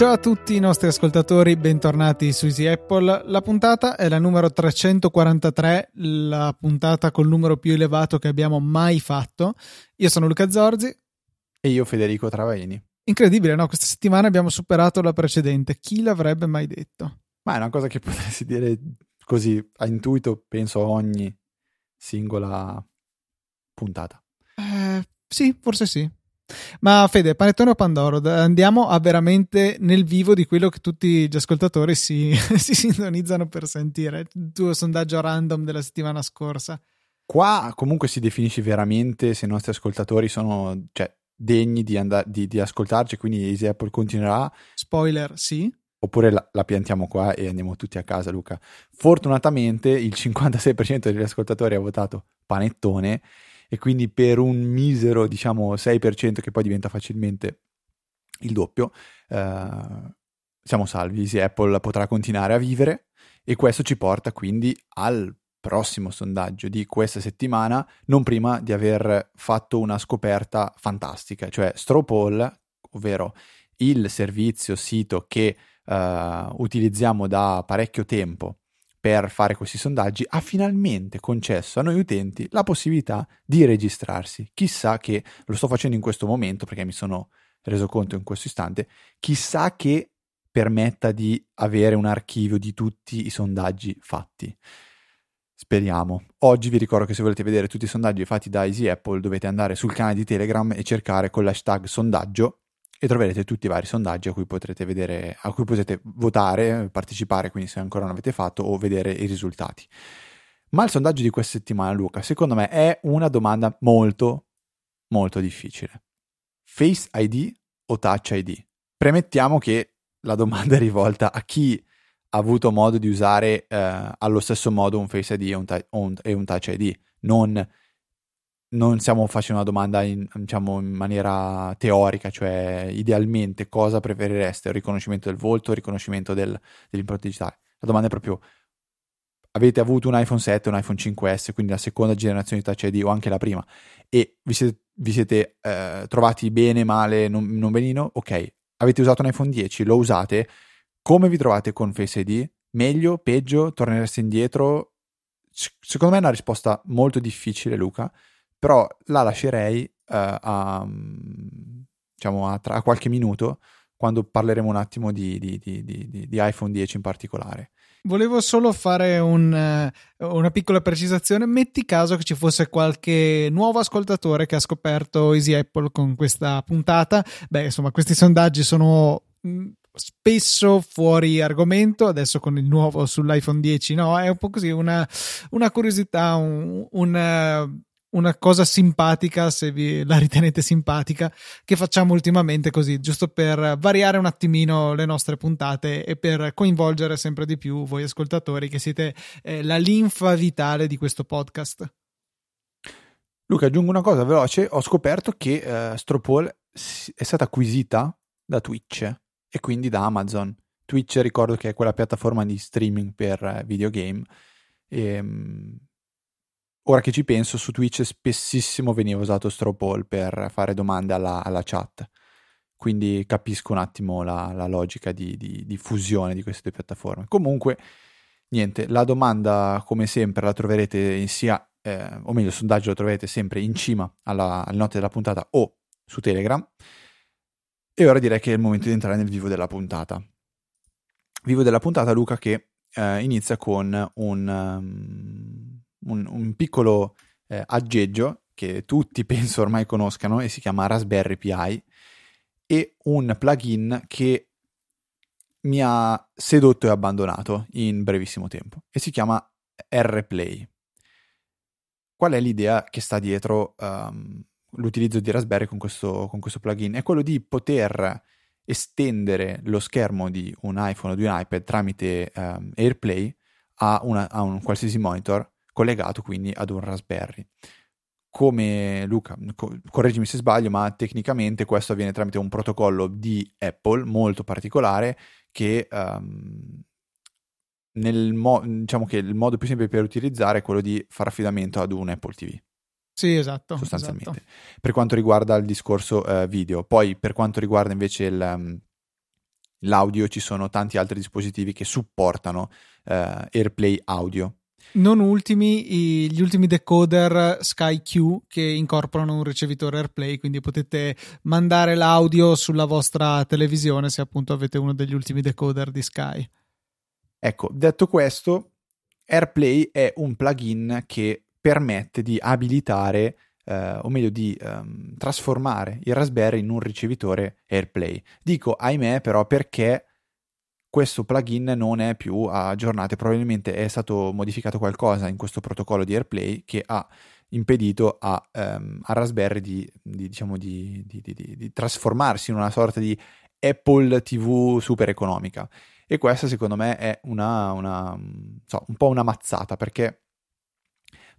Ciao a tutti i nostri ascoltatori, bentornati su Easy Apple. La puntata è la numero 343, la puntata col numero più elevato che abbiamo mai fatto. Io sono Luca Zorzi. E io Federico Travaini. Incredibile, no? Questa settimana abbiamo superato la precedente. Chi l'avrebbe mai detto? Ma è una cosa che potresti dire così a intuito, penso, a ogni singola puntata. Eh, sì, forse sì. Ma Fede, panettone o Pandoro, andiamo a veramente nel vivo di quello che tutti gli ascoltatori si, si sintonizzano per sentire. Il tuo sondaggio random della settimana scorsa. Qua comunque si definisce veramente se i nostri ascoltatori sono cioè, degni di, and- di, di ascoltarci, quindi Easy Apple continuerà. Spoiler, sì. Oppure la, la, piantiamo qua e andiamo tutti a casa, Luca. Fortunatamente il 56% degli ascoltatori ha votato panettone e quindi per un misero diciamo 6% che poi diventa facilmente il doppio eh, siamo salvi, sì, Apple potrà continuare a vivere e questo ci porta quindi al prossimo sondaggio di questa settimana, non prima di aver fatto una scoperta fantastica, cioè Stropall, ovvero il servizio sito che uh, utilizziamo da parecchio tempo per fare questi sondaggi ha finalmente concesso a noi utenti la possibilità di registrarsi. Chissà che lo sto facendo in questo momento perché mi sono reso conto in questo istante, chissà che permetta di avere un archivio di tutti i sondaggi fatti. Speriamo. Oggi vi ricordo che se volete vedere tutti i sondaggi fatti da Easy Apple dovete andare sul canale di Telegram e cercare con l'hashtag sondaggio e troverete tutti i vari sondaggi a cui potrete vedere, a cui potete votare, partecipare, quindi se ancora non avete fatto, o vedere i risultati. Ma il sondaggio di questa settimana, Luca, secondo me è una domanda molto, molto difficile. Face ID o Touch ID? Premettiamo che la domanda è rivolta a chi ha avuto modo di usare eh, allo stesso modo un Face ID e un, ta- e un Touch ID, non non stiamo facendo una domanda in, diciamo, in maniera teorica, cioè idealmente cosa preferireste, il riconoscimento del volto il riconoscimento del, dell'impronta digitale. La domanda è proprio, avete avuto un iPhone 7 o un iPhone 5S, quindi la seconda generazione di Touch ID o anche la prima, e vi siete, vi siete eh, trovati bene, male, non, non benino, ok. Avete usato un iPhone 10, lo usate, come vi trovate con Face ID? Meglio, peggio, tornereste indietro? Secondo me è una risposta molto difficile, Luca, però la lascerei uh, a, diciamo, a, tra, a, qualche minuto quando parleremo un attimo di, di, di, di, iPhone 10 in particolare. Volevo solo fare un, uh, una piccola precisazione. Metti caso che ci fosse qualche nuovo ascoltatore che ha scoperto Easy Apple con questa puntata. Beh, insomma, questi sondaggi sono mm, spesso fuori argomento, adesso con il nuovo sull'iPhone 10, no? È un po' così una, una curiosità, un, un una cosa simpatica, se vi la ritenete simpatica, che facciamo ultimamente così, giusto per variare un attimino le nostre puntate e per coinvolgere sempre di più voi ascoltatori che siete eh, la linfa vitale di questo podcast. Luca, aggiungo una cosa veloce, ho scoperto che uh, Stropol è stata acquisita da Twitch e quindi da Amazon. Twitch ricordo che è quella piattaforma di streaming per uh, videogame e ehm, ora che ci penso, su Twitch spessissimo veniva usato Stropall per fare domande alla, alla, chat. Quindi capisco un attimo la, la logica di, di, di, fusione di queste due piattaforme. Comunque, niente, la domanda, come sempre, la troverete in sia, eh, o meglio, il sondaggio lo troverete sempre in cima alla, alle note della puntata o su Telegram. E ora direi che è il momento di entrare nel vivo della puntata. Vivo della puntata, Luca, che eh, inizia con un. Um, un, un piccolo eh, aggeggio che tutti penso ormai conoscano e si chiama Raspberry Pi e un plugin che mi ha sedotto e abbandonato in brevissimo tempo e si chiama RPlay. Qual è l'idea che sta dietro um, l'utilizzo di Raspberry con questo, con questo plugin? È quello di poter estendere lo schermo di un iPhone o di un iPad tramite um, AirPlay a, una, a un qualsiasi monitor collegato quindi ad un Raspberry. Come Luca, correggimi se sbaglio, ma tecnicamente questo avviene tramite un protocollo di Apple molto particolare che um, nel mo- diciamo che il modo più semplice per utilizzare è quello di fare affidamento ad un Apple TV. Sì, esatto. Sostanzialmente. Esatto. Per quanto riguarda il discorso uh, video. Poi per quanto riguarda invece il, um, l'audio ci sono tanti altri dispositivi che supportano uh, AirPlay audio. Non ultimi gli ultimi decoder SkyQ che incorporano un ricevitore AirPlay, quindi potete mandare l'audio sulla vostra televisione se appunto avete uno degli ultimi decoder di Sky. Ecco, detto questo, AirPlay è un plugin che permette di abilitare eh, o meglio di um, trasformare il Raspberry in un ricevitore AirPlay. Dico ahimè però perché questo plugin non è più aggiornato, probabilmente è stato modificato qualcosa in questo protocollo di AirPlay che ha impedito a, um, a Raspberry di, di, diciamo di, di, trasformarsi in una sorta di Apple TV super economica. E questa secondo me è una, una so, un po' una mazzata perché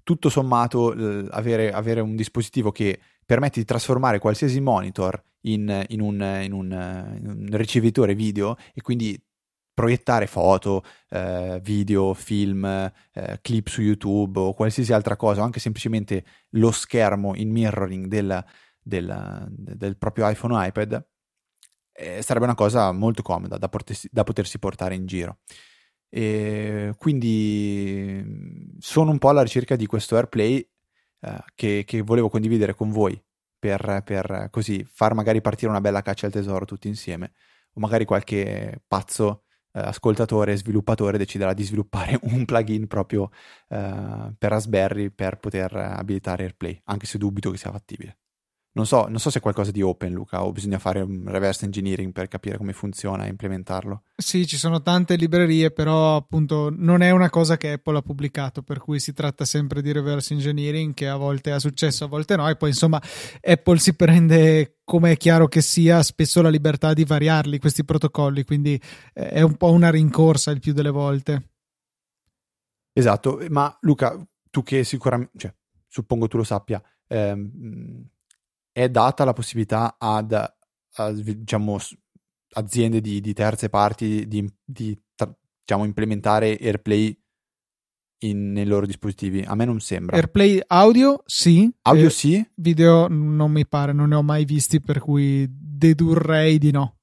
tutto sommato avere, avere, un dispositivo che permette di trasformare qualsiasi monitor in, in, un, in, un, in un, ricevitore video e quindi proiettare foto, eh, video, film, eh, clip su YouTube o qualsiasi altra cosa, o anche semplicemente lo schermo in mirroring del, del, del proprio iPhone o iPad, eh, sarebbe una cosa molto comoda da, potersi, da potersi portare in giro. E quindi sono un po' alla ricerca di questo AirPlay eh, che, che, volevo condividere con voi per, per, così far magari partire una bella caccia al tesoro tutti insieme o magari qualche pazzo ascoltatore, sviluppatore deciderà di sviluppare un plugin proprio eh, per Raspberry per poter abilitare AirPlay anche se dubito che sia fattibile. Non so, non so, se è qualcosa di open, Luca, o bisogna fare un reverse engineering per capire come funziona e implementarlo. Sì, ci sono tante librerie, però appunto non è una cosa che Apple ha pubblicato, per cui si tratta sempre di reverse engineering che a volte ha successo, a volte no, e poi insomma Apple si prende, come è chiaro che sia, spesso la libertà di variarli questi protocolli, quindi eh, è un po' una rincorsa il più delle volte. Esatto, ma Luca, tu che sicuramente, cioè, suppongo tu lo sappia, ehm, è data la possibilità ad, a, diciamo, aziende di, di, terze parti di, di diciamo, implementare AirPlay in, nei loro dispositivi? A me non sembra. AirPlay audio sì. Audio eh, sì. Video non mi pare, non ne ho mai visti, per cui dedurrei di no.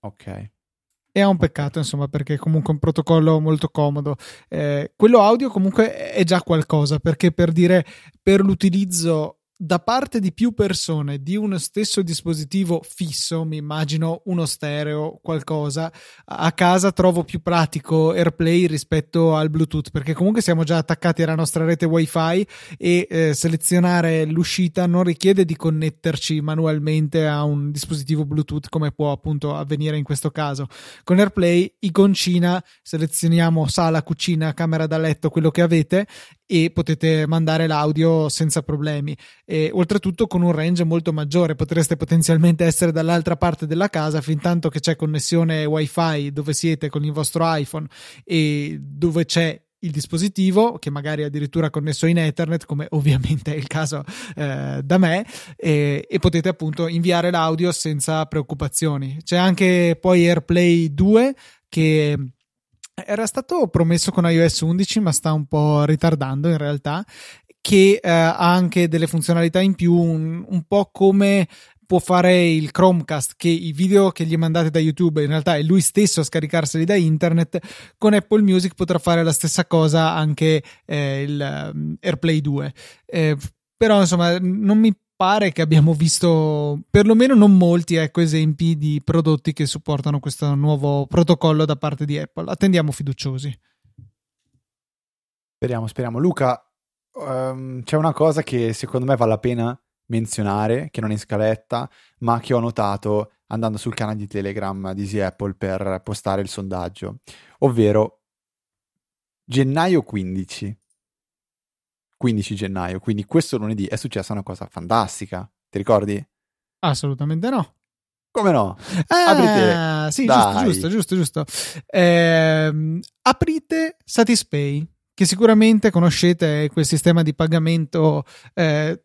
Ok. E è un peccato, insomma, perché è comunque un protocollo molto comodo. Eh, quello audio comunque è già qualcosa, perché per dire per l'utilizzo da parte di più persone di uno stesso dispositivo fisso, mi immagino uno stereo, qualcosa, a casa trovo più pratico AirPlay rispetto al Bluetooth, perché comunque siamo già attaccati alla nostra rete WiFi e eh, selezionare l'uscita non richiede di connetterci manualmente a un dispositivo Bluetooth come può appunto avvenire in questo caso. Con AirPlay, iconcina, selezioniamo sala, cucina, camera da letto, quello che avete e potete mandare l'audio senza problemi. E oltretutto con un range molto maggiore potreste potenzialmente essere dall'altra parte della casa fin tanto che c'è connessione wifi dove siete con il vostro iPhone e dove c'è il dispositivo che magari è addirittura connesso in Ethernet come ovviamente è il caso eh, da me e, e, potete appunto inviare l'audio senza preoccupazioni. C'è anche poi AirPlay 2 che era stato promesso con iOS 11, ma sta un po' ritardando in realtà, che eh, ha anche delle funzionalità in più, un, un po' come può fare il Chromecast che i video che gli mandate da YouTube in realtà è lui stesso a scaricarseli da internet con Apple Music potrà fare la stessa cosa anche eh, il um, AirPlay 2 eh, però insomma non mi pare che abbiamo visto perlomeno non molti ecco, esempi di prodotti che supportano questo nuovo protocollo da parte di Apple. Attendiamo fiduciosi. Speriamo, speriamo. Luca, um, c'è una cosa che secondo me vale la pena menzionare, che non è in scaletta, ma che ho notato andando sul canale di Telegram di Easy Apple per postare il sondaggio, ovvero gennaio 15 15 gennaio, quindi questo lunedì è successa una cosa fantastica. Ti ricordi? Assolutamente no. Come no? Ah, aprite. Sì, Dai. giusto, giusto, giusto. giusto. Eh, aprite Satispay, che sicuramente conoscete quel sistema di pagamento eh,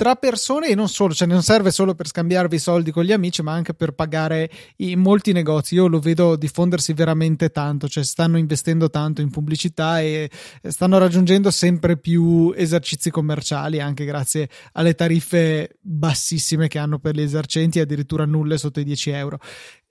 tra persone e non solo, cioè non serve solo per scambiarvi soldi con gli amici, ma anche per pagare in molti negozi. Io lo vedo diffondersi veramente tanto, cioè stanno investendo tanto in pubblicità e stanno raggiungendo sempre più esercizi commerciali, anche grazie alle tariffe bassissime che hanno per gli esercenti, addirittura nulle sotto i 10 euro.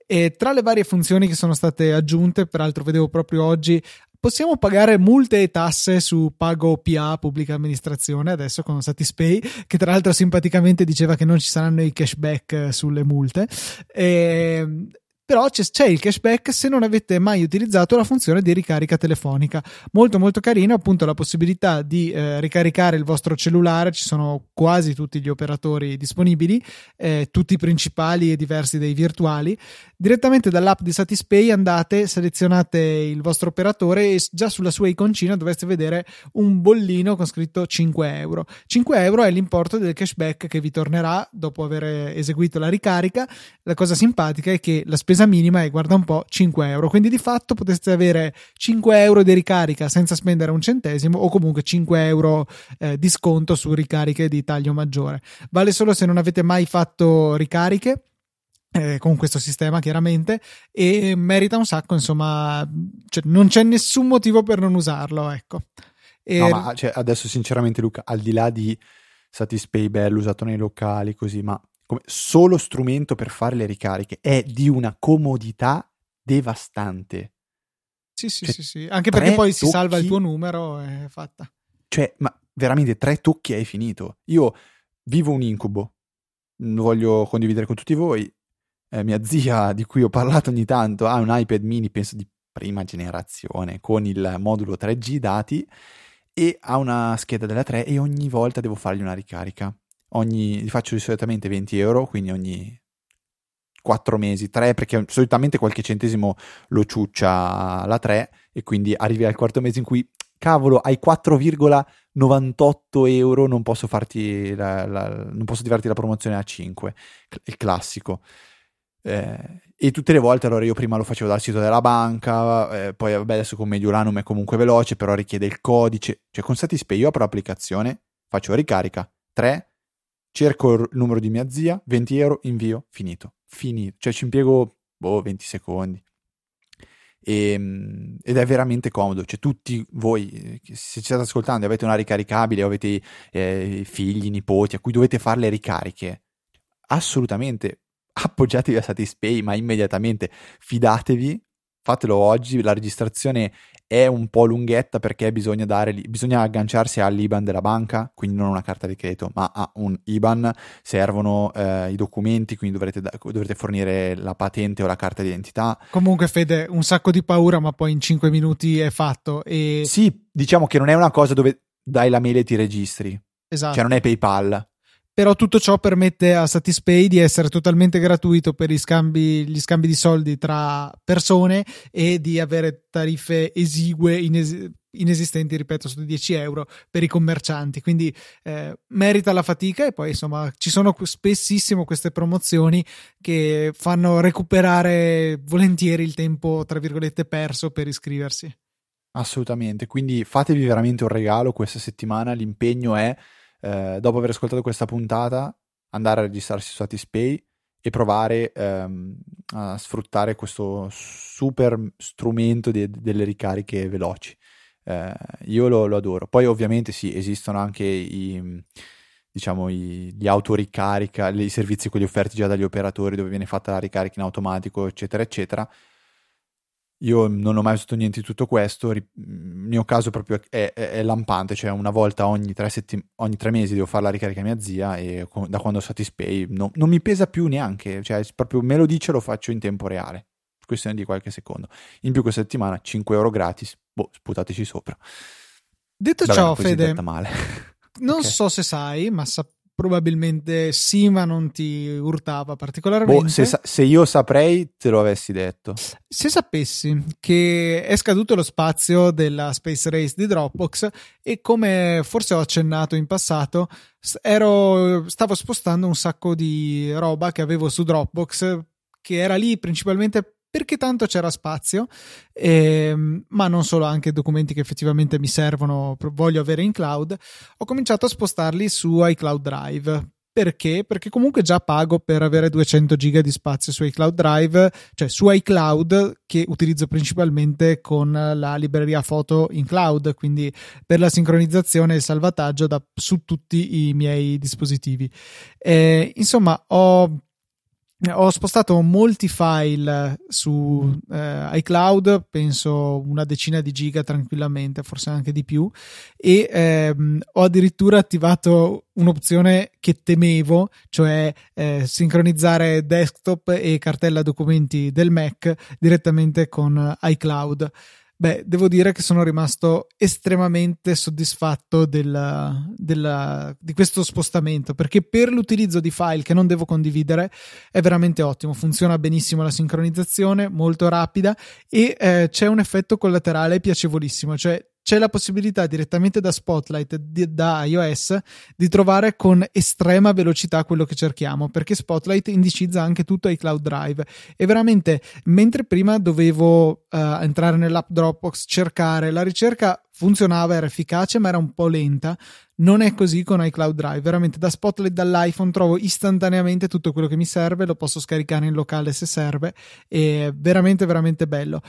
E tra le varie funzioni che sono state aggiunte, peraltro vedevo proprio oggi possiamo pagare multe e tasse su pago PA, pubblica amministrazione, adesso con Satispay, che tra l'altro simpaticamente diceva che non ci saranno i cashback sulle multe. E però c'è, il cashback se non avete mai utilizzato la funzione di ricarica telefonica. Molto molto carino, appunto la possibilità di eh, ricaricare il vostro cellulare, ci sono quasi tutti gli operatori disponibili, eh, tutti i principali e diversi dei virtuali. Direttamente dall'app di Satispay andate, selezionate il vostro operatore e già sulla sua iconcina dovreste vedere un bollino con scritto 5 euro. 5 euro è l'importo del cashback che vi tornerà dopo aver eseguito la ricarica. La cosa simpatica è che la spesa spesa minima è, guarda un po', 5 euro. Quindi di fatto potreste avere 5 euro di ricarica senza spendere un centesimo o comunque 5 euro eh, di sconto su ricariche di taglio maggiore. Vale solo se non avete mai fatto ricariche. Eh, con questo sistema chiaramente e merita un sacco insomma cioè, non c'è nessun motivo per non usarlo ecco e... no ma cioè, adesso sinceramente Luca al di là di Satispay bello usato nei locali così ma come solo strumento per fare le ricariche è di una comodità devastante. Sì, sì, cioè, sì, sì, anche perché poi tocchi, si salva il tuo numero e è fatta. Cioè, ma veramente tre tocchi e hai finito. Io vivo un incubo, lo voglio condividere con tutti voi. Eh, mia zia, di cui ho parlato ogni tanto, ha un iPad mini, penso di prima generazione, con il modulo 3G dati e ha una scheda della 3 e ogni volta devo fargli una ricarica ogni, li faccio di solitamente 20 euro, quindi ogni 4 mesi, 3, perché solitamente qualche centesimo lo ciuccia la 3 e quindi arrivi al quarto mese in cui cavolo, hai 4,98 euro, non posso farti la, la, non posso tirarti la promozione a 5, il classico. Eh, e tutte le volte allora io prima lo facevo dal sito della banca, eh, poi vabbè adesso con Mediolanum è comunque veloce, però richiede il codice, cioè con Satispay io apro l'applicazione, faccio ricarica, 3, cerco il numero di mia zia, 20 euro, invio, finito. Finito. Cioè ci impiego, boh, 20 secondi. E, ehm, ed è veramente comodo. Cioè tutti voi, se ci state ascoltando avete una ricaricabile avete eh, figli, nipoti a cui dovete fare le ricariche, assolutamente appoggiatevi a Satispay, ma immediatamente fidatevi, fatelo oggi, la registrazione è un po' lunghetta perché bisogna, dare, bisogna agganciarsi all'IBAN della banca, quindi non una carta di credito, ma a un IBAN. Servono eh, i documenti, quindi dovrete, dovrete, fornire la patente o la carta d'identità. Comunque, Fede, un sacco di paura, ma poi in 5 minuti è fatto. E... Sì, diciamo che non è una cosa dove dai la mail e ti registri. Esatto. Cioè, non è PayPal però tutto ciò permette a Satispay di essere totalmente gratuito per gli scambi, gli scambi di soldi tra persone e di avere tariffe esigue, ines- inesistenti, ripeto, su 10 euro per i commercianti. Quindi eh, merita la fatica e poi insomma ci sono spessissimo queste promozioni che fanno recuperare volentieri il tempo, tra virgolette, perso per iscriversi. Assolutamente, quindi fatevi veramente un regalo questa settimana, l'impegno è eh, dopo aver ascoltato questa puntata, andare a registrarsi su Satispay e provare ehm, a sfruttare questo super strumento di, delle ricariche veloci. Eh, io lo, lo, adoro. Poi ovviamente sì, esistono anche i, diciamo, i, gli autoricarica, i servizi quelli offerti già dagli operatori dove viene fatta la ricarica in automatico, eccetera, eccetera. Io non ho mai usato niente di tutto questo, il mio caso proprio è, è, è lampante, cioè una volta ogni tre, settim- ogni tre, mesi devo fare la ricarica a mia zia e da quando ho Satispay no, non mi pesa più neanche, cioè proprio me lo dice lo faccio in tempo reale, questione di qualche secondo. In più questa settimana 5 euro gratis, boh, sputateci sopra. Detto Vabbè, ciò, Fede, non okay. so se sai, ma sappiamo probabilmente sì, ma non ti urtava particolarmente. Boh, se, se, io saprei, te lo avessi detto. Se sapessi che è scaduto lo spazio della Space Race di Dropbox e come forse ho accennato in passato, ero, stavo spostando un sacco di roba che avevo su Dropbox che era lì principalmente perché tanto c'era spazio, ehm, ma non solo, anche documenti che effettivamente mi servono, voglio avere in cloud, ho cominciato a spostarli su iCloud Drive. Perché? Perché comunque già pago per avere 200 giga di spazio su iCloud Drive, cioè su iCloud che utilizzo principalmente con la libreria foto in cloud, quindi per la sincronizzazione e il salvataggio da, su tutti i miei dispositivi. Eh, insomma, ho ho spostato molti file su eh, iCloud, penso una decina di giga tranquillamente, forse anche di più, e ehm, ho addirittura attivato un'opzione che temevo, cioè eh, sincronizzare desktop e cartella documenti del Mac direttamente con iCloud. Beh, devo dire che sono rimasto estremamente soddisfatto della, della, di questo spostamento perché per l'utilizzo di file che non devo condividere è veramente ottimo. Funziona benissimo la sincronizzazione, molto rapida e eh, c'è un effetto collaterale piacevolissimo, cioè c'è la possibilità direttamente da Spotlight, di, da iOS, di trovare con estrema velocità quello che cerchiamo, perché Spotlight indicizza anche tutto ai cloud drive. E veramente, mentre prima dovevo uh, entrare nell'app Dropbox, cercare, la ricerca funzionava, era efficace, ma era un po' lenta. Non è così con iCloud Drive. Veramente da Spotlight dall'iPhone trovo istantaneamente tutto quello che mi serve, lo posso scaricare in locale se serve. È veramente, veramente bello.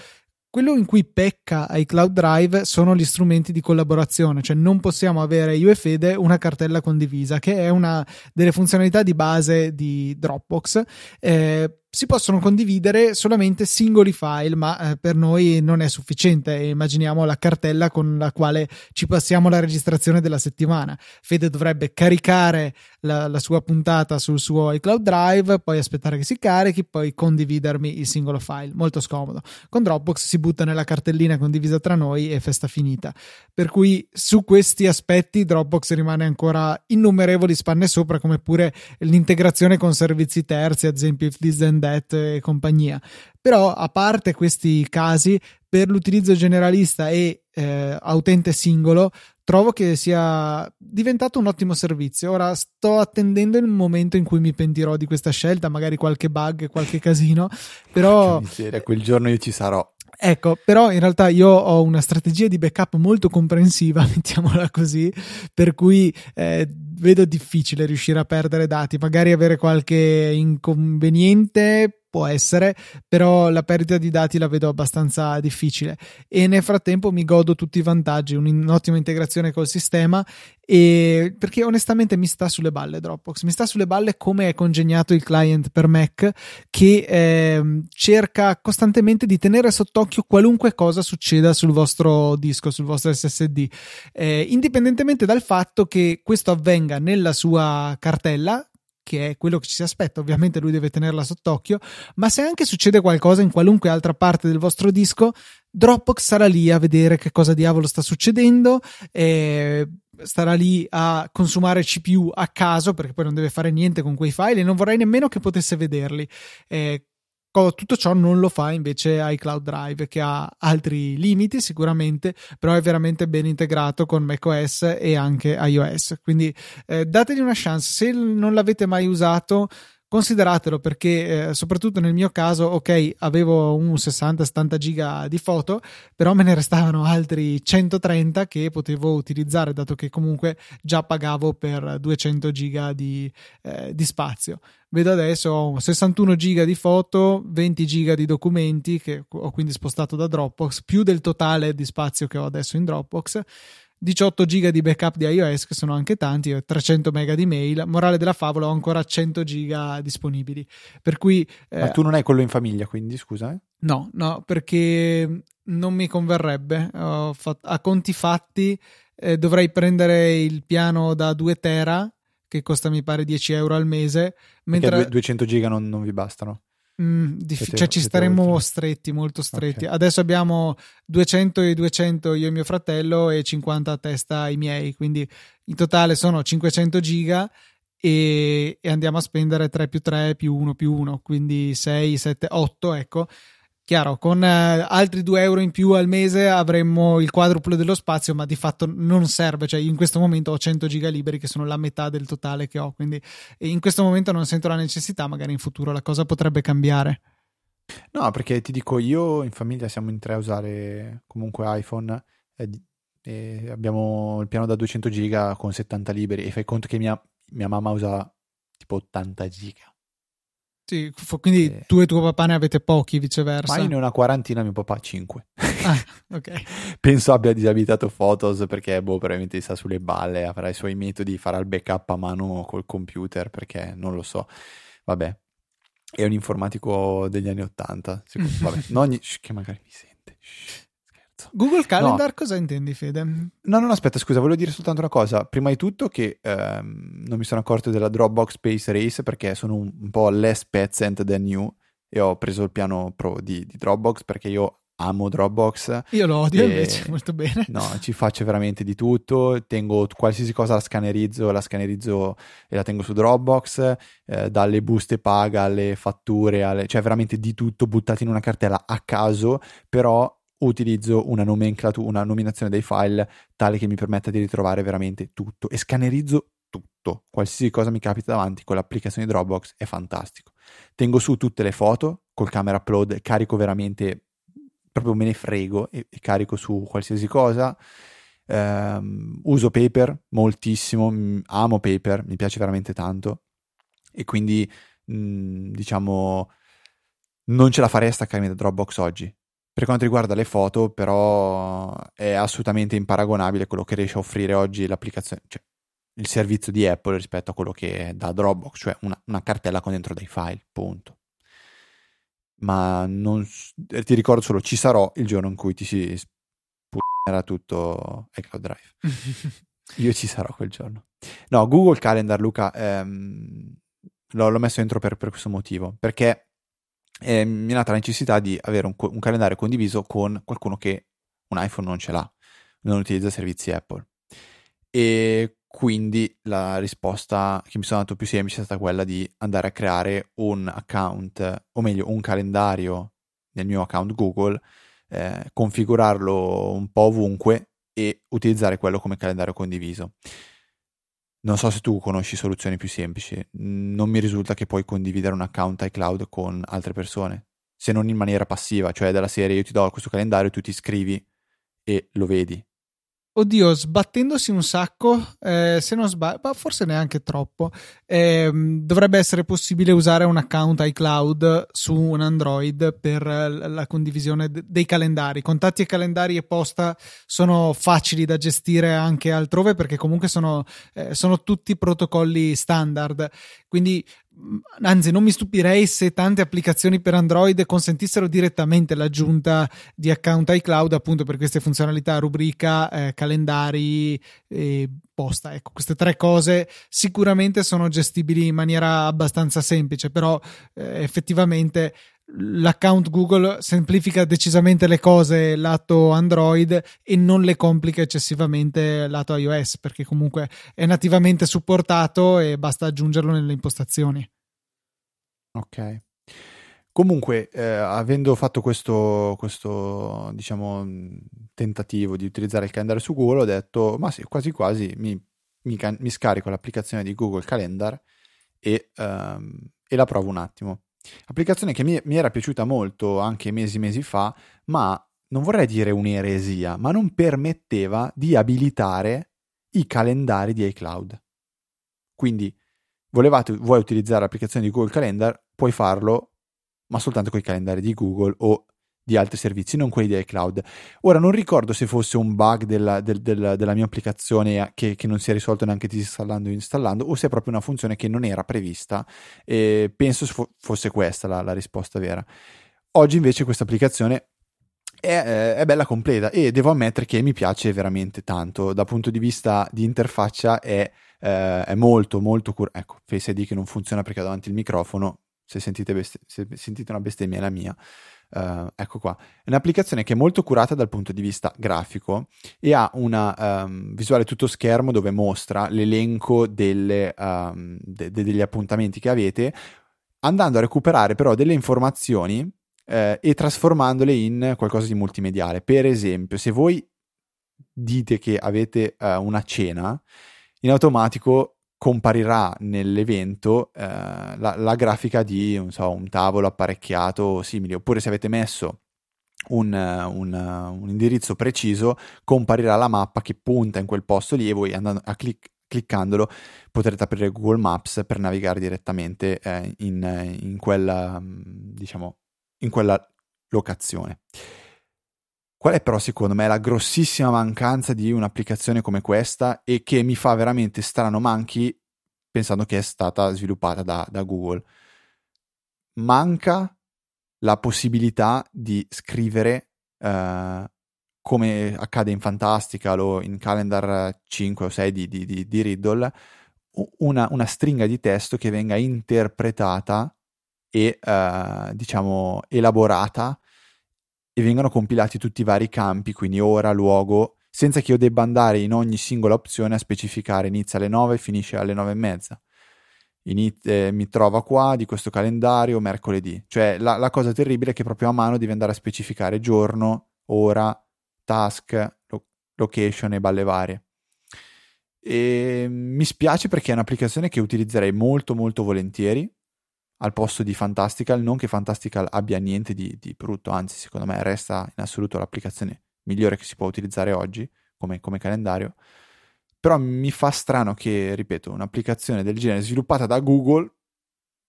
Quello in cui pecca iCloud Drive sono gli strumenti di collaborazione, cioè non possiamo avere io e Fede una cartella condivisa, che è una delle funzionalità di base di Dropbox. Eh, si possono condividere solamente singoli file, ma eh, per noi non è sufficiente. Immaginiamo la cartella con la quale ci passiamo la registrazione della settimana. Fede dovrebbe caricare la, la, sua puntata sul suo iCloud Drive, poi aspettare che si carichi, poi condividermi il singolo file. Molto scomodo. Con Dropbox si butta nella cartellina condivisa tra noi e festa finita. Per cui su questi aspetti Dropbox rimane ancora innumerevoli spanne sopra, come pure l'integrazione con servizi terzi, ad esempio If This Then That e compagnia. Però, a parte questi casi, per l'utilizzo generalista e eh, utente singolo, trovo che sia diventato un ottimo servizio. Ora sto attendendo il momento in cui mi pentirò di questa scelta, magari qualche bug, qualche casino, però... Miseria, quel giorno io ci sarò. Ecco, però in realtà io ho una strategia di backup molto comprensiva, mettiamola così, per cui eh, vedo difficile riuscire a perdere dati, magari avere qualche inconveniente può essere, però la perdita di dati la vedo abbastanza difficile. E nel frattempo mi godo tutti i vantaggi, un'ottima integrazione col sistema e perché onestamente mi sta sulle balle Dropbox, mi sta sulle balle come è congegnato il client per Mac che eh, cerca costantemente di tenere sott'occhio qualunque cosa succeda sul vostro disco, sul vostro SSD, eh, indipendentemente dal fatto che questo avvenga nella sua cartella che è quello che ci si aspetta, ovviamente lui deve tenerla sott'occhio, ma se anche succede qualcosa in qualunque altra parte del vostro disco, Dropbox sarà lì a vedere che cosa diavolo sta succedendo, eh, starà lì a consumare CPU a caso perché poi non deve fare niente con quei file e non vorrei nemmeno che potesse vederli. Eh, tutto ciò non lo fa invece iCloud Drive che ha altri limiti sicuramente però è veramente ben integrato con macOS e anche iOS. Quindi eh, dategli una chance. Se non l'avete mai usato consideratelo perché eh, soprattutto nel mio caso ok avevo un 60-70 giga di foto però me ne restavano altri 130 che potevo utilizzare dato che comunque già pagavo per 200 giga di, eh, di spazio. Vedo adesso ho 61 giga di foto 20 giga di documenti che ho quindi spostato da Dropbox più del totale di spazio che ho adesso in Dropbox 18 giga di backup di iOS che sono anche tanti, 300 mega di mail, morale della favola ho ancora 100 giga disponibili. Per cui... Eh, Ma tu non hai quello in famiglia quindi scusa? Eh? No, no, perché non mi converrebbe. Fatto, a conti fatti eh, dovrei prendere il piano da 2 tera che costa mi pare 10 euro al mese. Mentre... Perché 200 giga non, non vi bastano? Mm, diff- cioè ci staremmo stretti, molto stretti. Okay. Adesso abbiamo 200 e 200 io e mio fratello e 50 a testa i miei, quindi in totale sono 500 giga e, e andiamo a spendere 3 più 3 più 1 più 1, quindi 6, 7, 8, ecco. Chiaro, con eh, altri 2 euro in più al mese avremmo il quadruplo dello spazio, ma di fatto non serve. Cioè, in questo momento ho 100 giga liberi, che sono la metà del totale che ho. Quindi in questo momento non sento la necessità, magari in futuro la cosa potrebbe cambiare. No, perché ti dico, io in famiglia siamo in tre a usare comunque iPhone e, e abbiamo il piano da 200 giga con 70 liberi e fai conto che mia, mia mamma usa tipo 80 giga. Sì, quindi eh. tu e tuo papà ne avete pochi, viceversa. Ma io ne ho una quarantina, mio papà 5. Ah, ok. Penso abbia disabitato Photos perché, boh, probabilmente sta sulle balle, avrà i suoi metodi, farà il backup a mano col computer perché non lo so. Vabbè, è un informatico degli anni 80. Vabbè, non ogni... che magari mi sente. Google Calendar no. cosa intendi, Fede? No, no, aspetta, scusa, volevo dire soltanto una cosa. Prima di tutto che ehm, non mi sono accorto della Dropbox Space Race perché sono un, un po' less peasant than new e ho preso il piano pro di, di Dropbox perché io amo Dropbox. Io lo odio e... invece, molto bene. No, ci faccio veramente di tutto, tengo qualsiasi cosa la scannerizzo, la scannerizzo e la tengo su Dropbox, eh, dalle buste paga alle fatture, alle... cioè veramente di tutto buttato in una cartella a caso, però utilizzo una nomenclatura, una nominazione dei file tale che mi permetta di ritrovare veramente tutto e scannerizzo tutto, qualsiasi cosa mi capita davanti con l'applicazione Dropbox è fantastico. Tengo su tutte le foto col camera upload, carico veramente proprio me ne frego e, e carico su qualsiasi cosa. Um, uso Paper moltissimo, amo Paper, mi piace veramente tanto e quindi mh, diciamo non ce la farei a staccarmi da Dropbox oggi. Per quanto riguarda le foto, però, è assolutamente imparagonabile quello che riesce a offrire oggi l'applicazione, cioè il servizio di Apple rispetto a quello che dà Dropbox, cioè una, una cartella con dentro dei file, punto ma non, ti ricordo solo ci sarò il giorno in cui ti si spugnerà tutto iCloud Drive. Io ci sarò quel giorno. No, Google Calendar, Luca, ehm, l'ho, l'ho, messo dentro per, per questo motivo, perché eh, mi è nata la necessità di avere un, un, calendario condiviso con qualcuno che un iPhone non ce l'ha, non utilizza servizi Apple. E quindi la risposta che mi sono dato più semplice è stata quella di andare a creare un account, o meglio un calendario nel mio account Google, eh, configurarlo un po' ovunque e utilizzare quello come calendario condiviso. Non so se tu conosci soluzioni più semplici, non mi risulta che puoi condividere un account iCloud con altre persone, se non in maniera passiva, cioè della serie io ti do questo calendario, tu ti iscrivi e lo vedi. Oddio, sbattendosi un sacco, eh, se non sbaglio, forse neanche troppo, eh, dovrebbe essere possibile usare un account iCloud su un Android per la condivisione de- dei calendari. Contatti e calendari e posta sono facili da gestire anche altrove perché comunque sono, eh, sono tutti protocolli standard. Quindi anzi non mi stupirei se tante applicazioni per Android consentissero direttamente l'aggiunta di account iCloud appunto per queste funzionalità rubrica, eh, calendari e posta. Ecco, queste tre cose sicuramente sono gestibili in maniera abbastanza semplice, però eh, effettivamente l'account Google semplifica decisamente le cose lato Android e non le complica eccessivamente lato iOS perché comunque è nativamente supportato e basta aggiungerlo nelle impostazioni. Ok. Comunque, eh, avendo fatto questo, questo, diciamo, tentativo di utilizzare il calendario su Google, ho detto, ma sì, quasi quasi mi, mi, mi scarico l'applicazione di Google Calendar e, um, e la provo un attimo. Applicazione che mi, mi era piaciuta molto anche mesi mesi fa, ma non vorrei dire un'eresia, ma non permetteva di abilitare i calendari di iCloud. Quindi volevate, vuoi utilizzare l'applicazione di Google Calendar, puoi farlo, ma soltanto con i calendari di Google o di altri servizi, non quelli di iCloud. Ora non ricordo se fosse un bug della, del, del, della mia applicazione che, che, non si è risolto neanche disinstallando o installando, o se è proprio una funzione che non era prevista. E penso fosse questa la, la risposta vera. Oggi invece questa applicazione è, è, bella completa e devo ammettere che mi piace veramente tanto. Dal punto di vista di interfaccia è, eh, è molto molto curato. Ecco, Face ID che non funziona perché ho davanti il microfono. Se sentite, best- se sentite una bestemmia è la mia. Uh, ecco qua, è un'applicazione che è molto curata dal punto di vista grafico e ha una um, visuale tutto schermo dove mostra l'elenco delle, um, de- de- degli appuntamenti che avete, andando a recuperare però delle informazioni eh, e trasformandole in qualcosa di multimediale. Per esempio, se voi dite che avete uh, una cena, in automatico comparirà nell'evento eh, la, la, grafica di so, un tavolo apparecchiato o simili, oppure se avete messo un, un, un, indirizzo preciso, comparirà la mappa che punta in quel posto lì e voi andando a clic- cliccandolo potrete aprire Google Maps per navigare direttamente eh, in, in, quella, diciamo, in quella locazione. Qual è però secondo me la grossissima mancanza di un'applicazione come questa e che mi fa veramente strano manchi pensando che è stata sviluppata da, da Google? Manca la possibilità di scrivere uh, come accade in Fantastical o in Calendar 5 o 6 di, di, di, di Riddle, una, una, stringa di testo che venga interpretata e uh, diciamo elaborata e vengano compilati tutti i vari campi, quindi ora, luogo, senza che io debba andare in ogni singola opzione a specificare inizia alle 9 e finisce alle 9 e mezza. Iniz- eh, mi trova qua di questo calendario mercoledì. Cioè la, la, cosa terribile è che proprio a mano devi andare a specificare giorno, ora, task, lo- location e balle varie. E mi spiace perché è un'applicazione che utilizzerei molto molto volentieri al posto di Fantastical, non che Fantastical abbia niente di, di, brutto, anzi secondo me resta in assoluto l'applicazione migliore che si può utilizzare oggi come, come calendario, però mi fa strano che, ripeto, un'applicazione del genere sviluppata da Google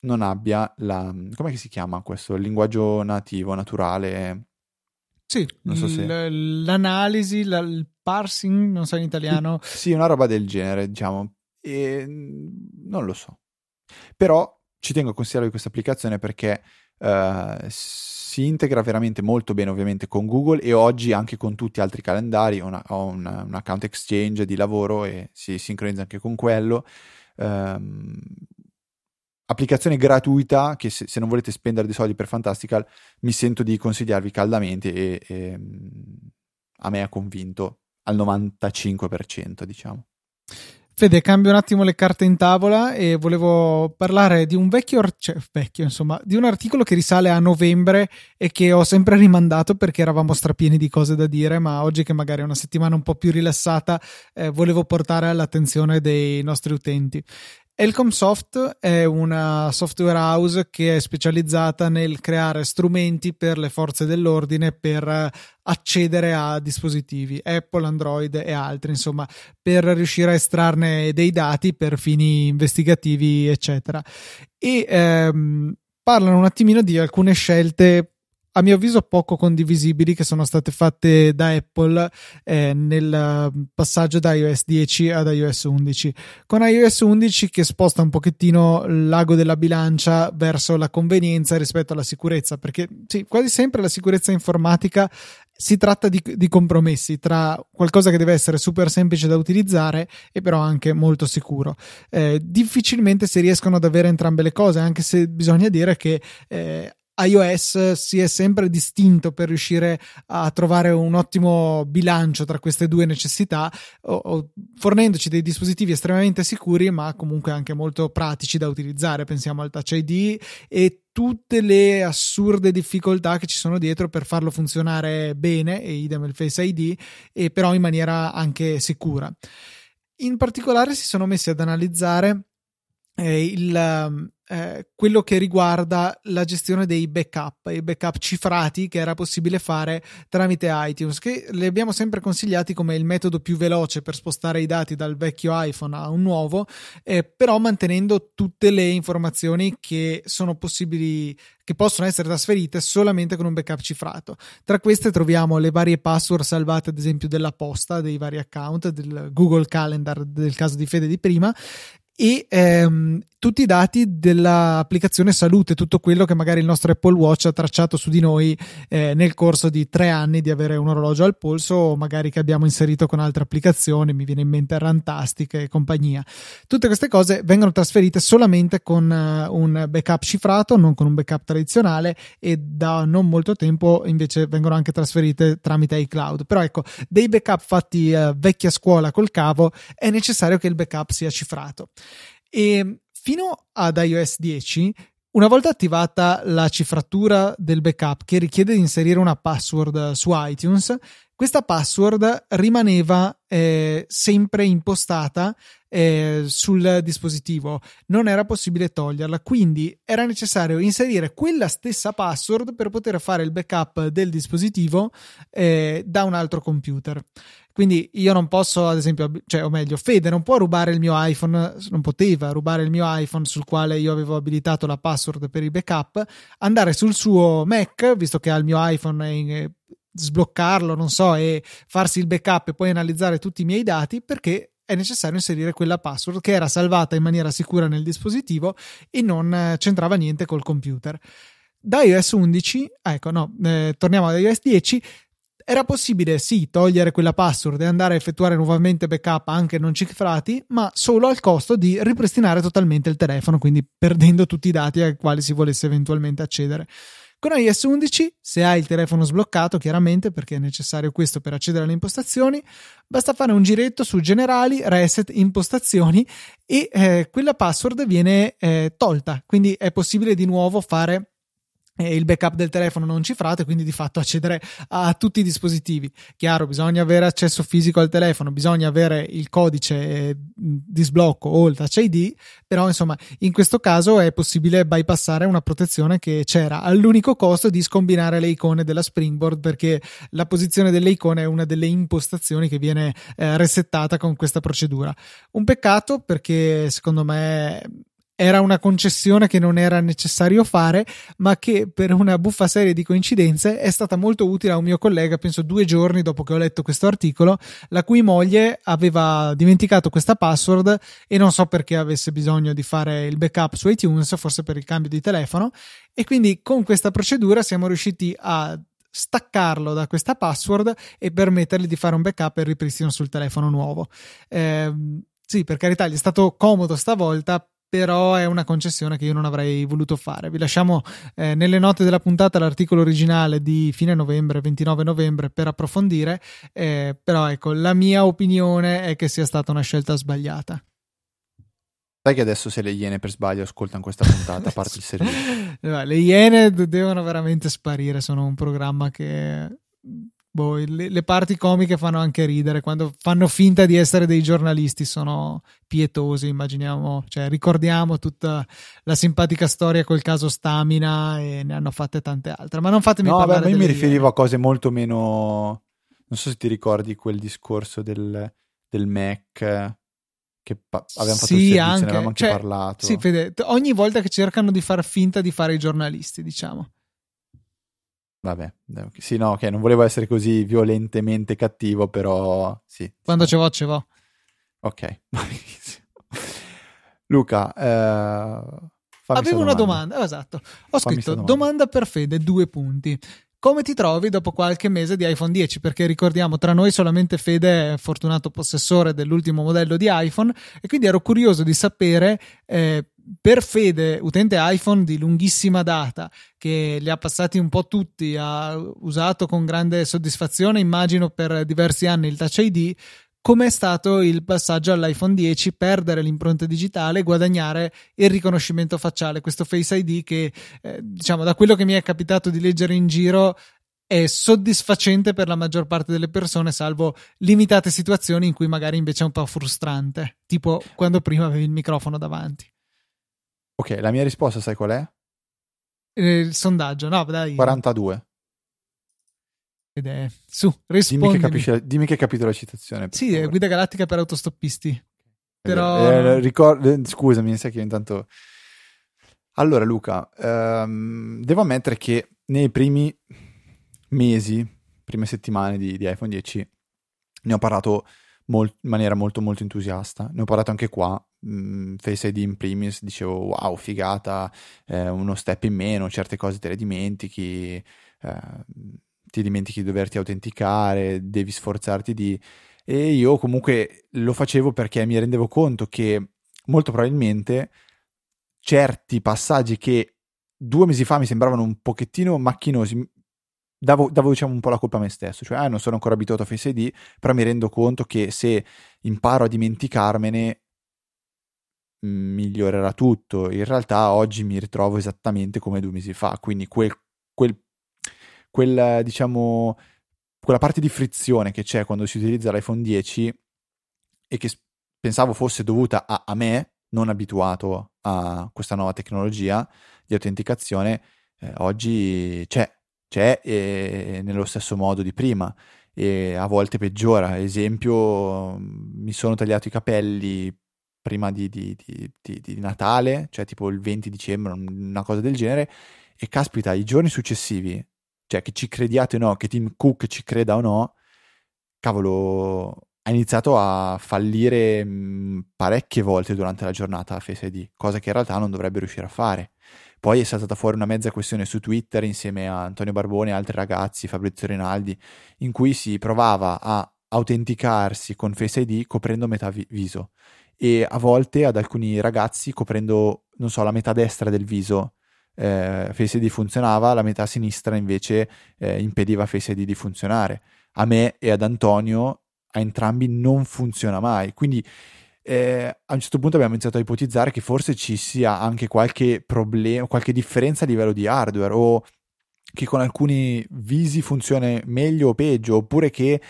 non abbia la... come si chiama questo? Il linguaggio nativo, naturale? Sì, so se... l'analisi, la, il parsing, non so in italiano. Sì, una roba del genere, diciamo. E non lo so. Però ci tengo a consigliare questa applicazione perché uh, si integra veramente molto bene ovviamente con Google e oggi anche con tutti gli altri calendari. Una, ho un, un, account exchange di lavoro e si sincronizza anche con quello. Um, applicazione gratuita che se, se, non volete spendere dei soldi per Fantastical mi sento di consigliarvi caldamente e, e a me ha convinto al 95% diciamo. Fede, cambio un attimo le carte in tavola e volevo parlare di un vecchio, cioè vecchio insomma, di un articolo che risale a novembre e che ho sempre rimandato perché eravamo strapieni di cose da dire, ma oggi che magari è una settimana un po' più rilassata, eh, volevo portare all'attenzione dei nostri utenti. Elcom Soft è una software house che è specializzata nel creare strumenti per le forze dell'ordine per accedere a dispositivi Apple, Android e altri, insomma, per riuscire a estrarne dei dati per fini investigativi, eccetera. E ehm, parlano un attimino di alcune scelte a mio avviso poco condivisibili che sono state fatte da Apple eh, nel passaggio da iOS 10 ad iOS 11 con iOS 11 che sposta un pochettino l'ago della bilancia verso la convenienza rispetto alla sicurezza perché sì, quasi sempre la sicurezza informatica si tratta di, di, compromessi tra qualcosa che deve essere super semplice da utilizzare e però anche molto sicuro. Eh, difficilmente si riescono ad avere entrambe le cose, anche se bisogna dire che eh, iOS si è sempre distinto per riuscire a trovare un ottimo bilancio tra queste due necessità, o, o, fornendoci dei dispositivi estremamente sicuri, ma comunque anche molto pratici da utilizzare. Pensiamo al Touch ID e tutte le assurde difficoltà che ci sono dietro per farlo funzionare bene, e idem il Face ID, e però in maniera anche sicura. In particolare si sono messi ad analizzare eh, il, eh, quello che riguarda la gestione dei backup, i backup cifrati che era possibile fare tramite iTunes, che li abbiamo sempre consigliati come il metodo più veloce per spostare i dati dal vecchio iPhone a un nuovo, eh, però mantenendo tutte le informazioni che sono possibili che possono essere trasferite solamente con un backup cifrato. Tra queste troviamo le varie password salvate, ad esempio, della posta, dei vari account, del Google Calendar, del caso di Fede di prima, e ehm, tutti i dati dell'applicazione salute, tutto quello che magari il nostro Apple Watch ha tracciato su di noi eh, nel corso di tre anni di avere un orologio al polso o magari che abbiamo inserito con altre applicazioni, mi viene in mente Rantastic e compagnia. Tutte queste cose vengono trasferite solamente con uh, un backup cifrato, non con un backup tradizionale e da non molto tempo invece vengono anche trasferite tramite iCloud. Però ecco, dei backup fatti uh, vecchia scuola col cavo è necessario che il backup sia cifrato. E fino ad iOS 10 una volta attivata la cifratura del backup che richiede di inserire una password su iTunes, questa password rimaneva eh, sempre impostata eh, sul dispositivo, non era possibile toglierla, quindi era necessario inserire quella stessa password per poter fare il backup del dispositivo eh, da un altro computer. Quindi io non posso, ad esempio, cioè, o meglio, Fede non può rubare il mio iPhone, non poteva rubare il mio iPhone sul quale io avevo abilitato la password per i backup, andare sul suo Mac, visto che ha il mio iPhone e sbloccarlo, non so, e farsi il backup e poi analizzare tutti i miei dati perché è necessario inserire quella password che era salvata in maniera sicura nel dispositivo e non c'entrava niente col computer. Da iOS 11, ecco no, eh, torniamo ad iOS 10, era possibile sì togliere quella password e andare a effettuare nuovamente backup anche non cifrati, ma solo al costo di ripristinare totalmente il telefono, quindi perdendo tutti i dati ai quali si volesse eventualmente accedere. Con iOS 11, se hai il telefono sbloccato, chiaramente perché è necessario questo per accedere alle impostazioni, basta fare un giretto su generali, reset, impostazioni e eh, quella password viene eh, tolta, quindi è possibile di nuovo fare il backup del telefono non cifrato e quindi di fatto accedere a tutti i dispositivi. Chiaro, bisogna avere accesso fisico al telefono, bisogna avere il codice eh, di sblocco o il Touch ID, però insomma in questo caso è possibile bypassare una protezione che c'era all'unico costo di scombinare le icone della Springboard perché la posizione delle icone è una delle impostazioni che viene eh, resettata con questa procedura. Un peccato perché secondo me era una concessione che non era necessario fare, ma che per una buffa serie di coincidenze è stata molto utile a un mio collega, penso due giorni dopo che ho letto questo articolo, la cui moglie aveva dimenticato questa password e non so perché avesse bisogno di fare il backup su iTunes, forse per il cambio di telefono, e quindi con questa procedura siamo riusciti a staccarlo da questa password e permettergli di fare un backup e ripristino sul telefono nuovo. Eh, sì, per carità, gli è stato comodo stavolta però è una concessione che io non avrei voluto fare. Vi lasciamo eh, nelle note della puntata l'articolo originale di fine novembre, 29 novembre, per approfondire, eh, però ecco, la mia opinione è che sia stata una scelta sbagliata. Sai che adesso se le iene per sbaglio ascoltano questa puntata, a parte il servizio. le iene devono veramente sparire, sono un programma che boh, le, le, parti comiche fanno anche ridere quando fanno finta di essere dei giornalisti, sono pietosi. Immaginiamo, cioè, ricordiamo tutta la simpatica storia col caso Stamina e ne hanno fatte tante altre. Ma non fatemi no, parlare. No, io mi riferivo a cose molto meno. Non so se ti ricordi quel discorso del, del Mac che pa- abbiamo fatto sì, servizio, anche, ne avevamo anche cioè, parlato. Sì, Fede, ogni volta che cercano di far finta di fare i giornalisti, diciamo. Vabbè, sì, no, ok, non volevo essere così violentemente cattivo, però sì. Quando ce vo, ce vo. Ok, Luca, eh, avevo una domanda. Oh, esatto. Ho fammi scritto domanda. domanda per Fede, due punti. Come ti trovi dopo qualche mese di iPhone 10? Perché ricordiamo, tra noi solamente Fede è fortunato possessore dell'ultimo modello di iPhone e quindi ero curioso di sapere eh, per Fede, utente iPhone di lunghissima data, che li ha passati un po' tutti, ha usato con grande soddisfazione, immagino per diversi anni il Touch ID, com'è stato il passaggio all'iPhone 10, perdere l'impronta digitale e guadagnare il riconoscimento facciale, questo Face ID che, eh, diciamo, da quello che mi è capitato di leggere in giro, è soddisfacente per la maggior parte delle persone, salvo limitate situazioni in cui magari invece è un po' frustrante, tipo quando prima avevi il microfono davanti. Ok, la mia risposta sai qual è? Eh, il sondaggio, no, dai. 42. Ed è su, rispondi. Dimmi che, capisci, dimmi che hai capito la citazione. Sì, è guida galattica per autostoppisti. Però... Eh, ricord- eh, scusami, sai che io intanto... Allora Luca, ehm, devo ammettere che nei primi mesi, prime settimane di, di iPhone 10, ne ho parlato molt- in maniera molto molto entusiasta. Ne ho parlato anche qua, mh, mm, Face ID in primis, dicevo wow, figata, eh, uno step in meno, certe cose te le dimentichi, eh, ti dimentichi di doverti autenticare, devi sforzarti di... E io comunque lo facevo perché mi rendevo conto che molto probabilmente certi passaggi che due mesi fa mi sembravano un pochettino macchinosi davo, davo diciamo un po' la colpa a me stesso, cioè ah, non sono ancora abituato a Face ID, però mi rendo conto che se imparo a dimenticarmene migliorerà tutto. In realtà oggi mi ritrovo esattamente come due mesi fa, quindi quel, quel, quel diciamo quella parte di frizione che c'è quando si utilizza l'iPhone 10 e che pensavo fosse dovuta a, a me, non abituato a questa nuova tecnologia di autenticazione, eh, oggi c'è, c'è e nello stesso modo di prima e a volte peggiora. Esempio, mi sono tagliato i capelli prima di, di, di, di, Natale, cioè tipo il 20 dicembre, una cosa del genere, e caspita, i giorni successivi, cioè che ci crediate o no, che Tim Cook ci creda o no, cavolo, ha iniziato a fallire parecchie volte durante la giornata Face ID, cosa che in realtà non dovrebbe riuscire a fare. Poi è saltata fuori una mezza questione su Twitter insieme a Antonio Barbone e altri ragazzi, Fabrizio Rinaldi, in cui si provava a autenticarsi con Face ID coprendo metà vi- viso e a volte ad alcuni ragazzi coprendo, non so, la metà destra del viso eh, Face ID funzionava, la metà sinistra invece eh, impediva Face ID di funzionare. A me e ad Antonio, a entrambi non funziona mai. Quindi eh, a un certo punto abbiamo iniziato a ipotizzare che forse ci sia anche qualche problema, qualche differenza a livello di hardware o che con alcuni visi funziona meglio o peggio, oppure che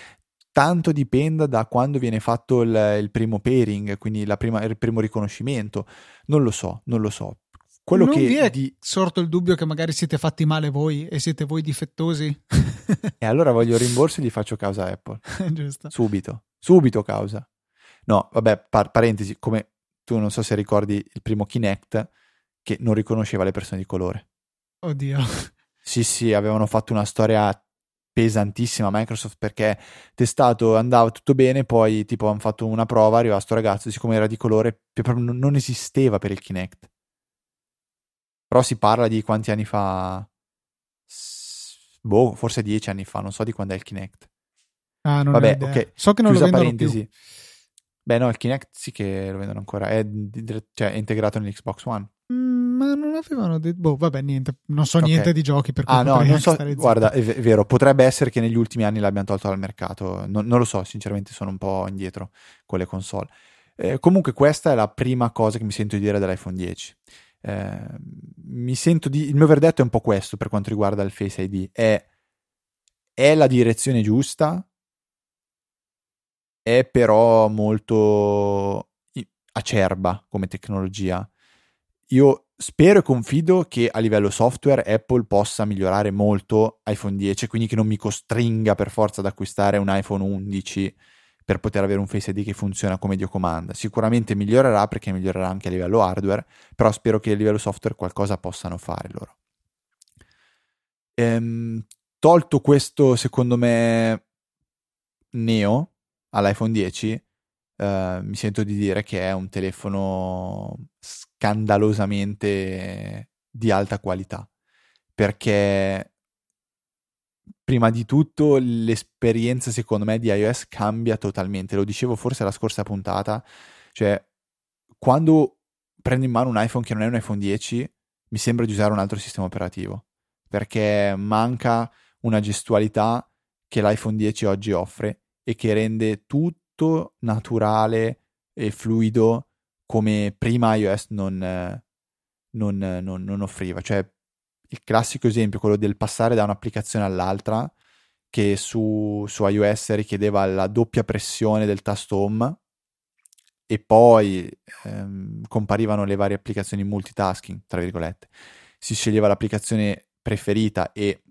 tanto dipenda da quando viene fatto il, il primo pairing, quindi prima, il primo riconoscimento. Non lo so, non lo so. Quello non che vi è di... sorto il dubbio che magari siete fatti male voi e siete voi difettosi? e allora voglio rimborso e gli faccio causa Apple. Giusto. Subito, subito causa. No, vabbè, par- parentesi, come tu non so se ricordi il primo Kinect che non riconosceva le persone di colore. Oddio. Sì, sì, avevano fatto una storia pesantissima Microsoft perché testato andava tutto bene poi tipo hanno fatto una prova arriva sto ragazzo siccome era di colore proprio non esisteva per il Kinect però si parla di quanti anni fa boh forse dieci anni fa non so di quando è il Kinect ah non vabbè ok so che non Chiusa lo vendono parentesi più. Beh, no, il Kinect sì che lo vendono ancora, è, cioè, è integrato nell'Xbox One. Mm, ma non avevano detto, boh, vabbè, niente, non so okay. niente di giochi per cui Ah, no, non so, guarda, è, v- vero, potrebbe essere che negli ultimi anni l'abbiano tolto dal mercato, non, non, lo so, sinceramente sono un po' indietro con le console. Eh, comunque questa è la prima cosa che mi sento di dire dell'iPhone 10. Eh, mi sento di, il mio verdetto è un po' questo per quanto riguarda il Face ID, è, è la direzione giusta, è però molto acerba come tecnologia. Io spero e confido che a livello software Apple possa migliorare molto iPhone 10, quindi che non mi costringa per forza ad acquistare un iPhone 11 per poter avere un Face ID che funziona come Dio comanda. Sicuramente migliorerà perché migliorerà anche a livello hardware, però spero che a livello software qualcosa possano fare loro. Ehm, tolto questo, secondo me, neo, all'iPhone 10, eh, mi sento di dire che è un telefono scandalosamente di alta qualità. Perché prima di tutto l'esperienza secondo me di iOS cambia totalmente. Lo dicevo forse la scorsa puntata, cioè quando prendo in mano un iPhone che non è un iPhone 10, mi sembra di usare un altro sistema operativo, perché manca una gestualità che l'iPhone 10 oggi offre e che rende tutto naturale e fluido come prima iOS non, non, non, non offriva. Cioè, il classico esempio, quello del passare da un'applicazione all'altra, che su, su iOS richiedeva la doppia pressione del tasto home e poi ehm, comparivano le varie applicazioni multitasking, tra virgolette. Si sceglieva l'applicazione preferita e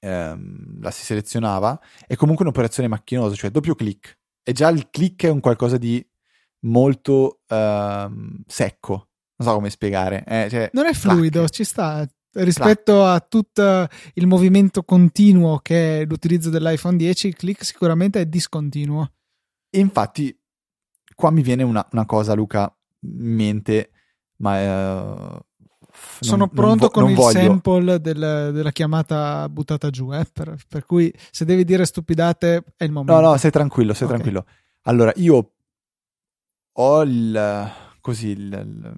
ehm, la si selezionava, è comunque un'operazione macchinosa, cioè doppio clic. E già il click è un qualcosa di molto ehm, secco, non so come spiegare. Eh, cioè, non è fluido, clac. ci sta. Rispetto a tutto il movimento continuo che è l'utilizzo dell'iPhone 10, il click sicuramente è discontinuo. E infatti, qua mi viene una, una cosa, Luca, in mente, ma eh, sono non, pronto non vo- con il voglio. sample del, della chiamata buttata giù, eh? per, per, cui se devi dire stupidate è il momento. No, no, sei tranquillo, sei okay. tranquillo. Allora, io ho il... così, il, il,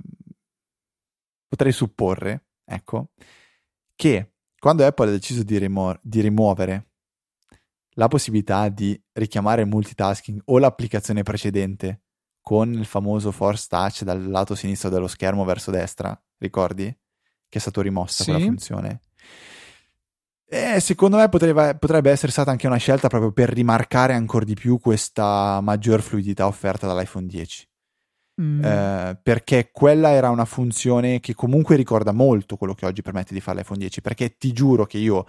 potrei supporre, ecco, che quando Apple ha deciso di, rimu- di rimuovere la possibilità di richiamare il multitasking o l'applicazione precedente con il famoso Force Touch dal lato sinistro dello schermo verso destra, ricordi? Che è stato rimossa sì. quella funzione. Eh, secondo me potrebbe, potrebbe, essere stata anche una scelta proprio per rimarcare ancora di più questa maggior fluidità offerta dall'iPhone 10. Mm. Eh, perché quella era una funzione che comunque ricorda molto quello che oggi permette di fare l'iPhone 10. Perché ti giuro che io,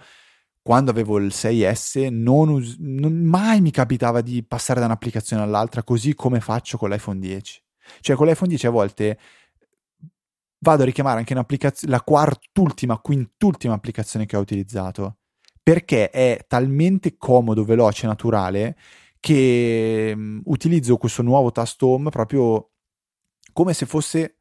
quando avevo il 6S, non, us- non mai mi capitava di passare da un'applicazione all'altra così come faccio con l'iPhone 10. Cioè, con l'iPhone 10 a volte vado a richiamare anche la quart'ultima, quintultima applicazione che ho utilizzato perché è talmente comodo, veloce, naturale che mh, utilizzo questo nuovo tasto home proprio come se fosse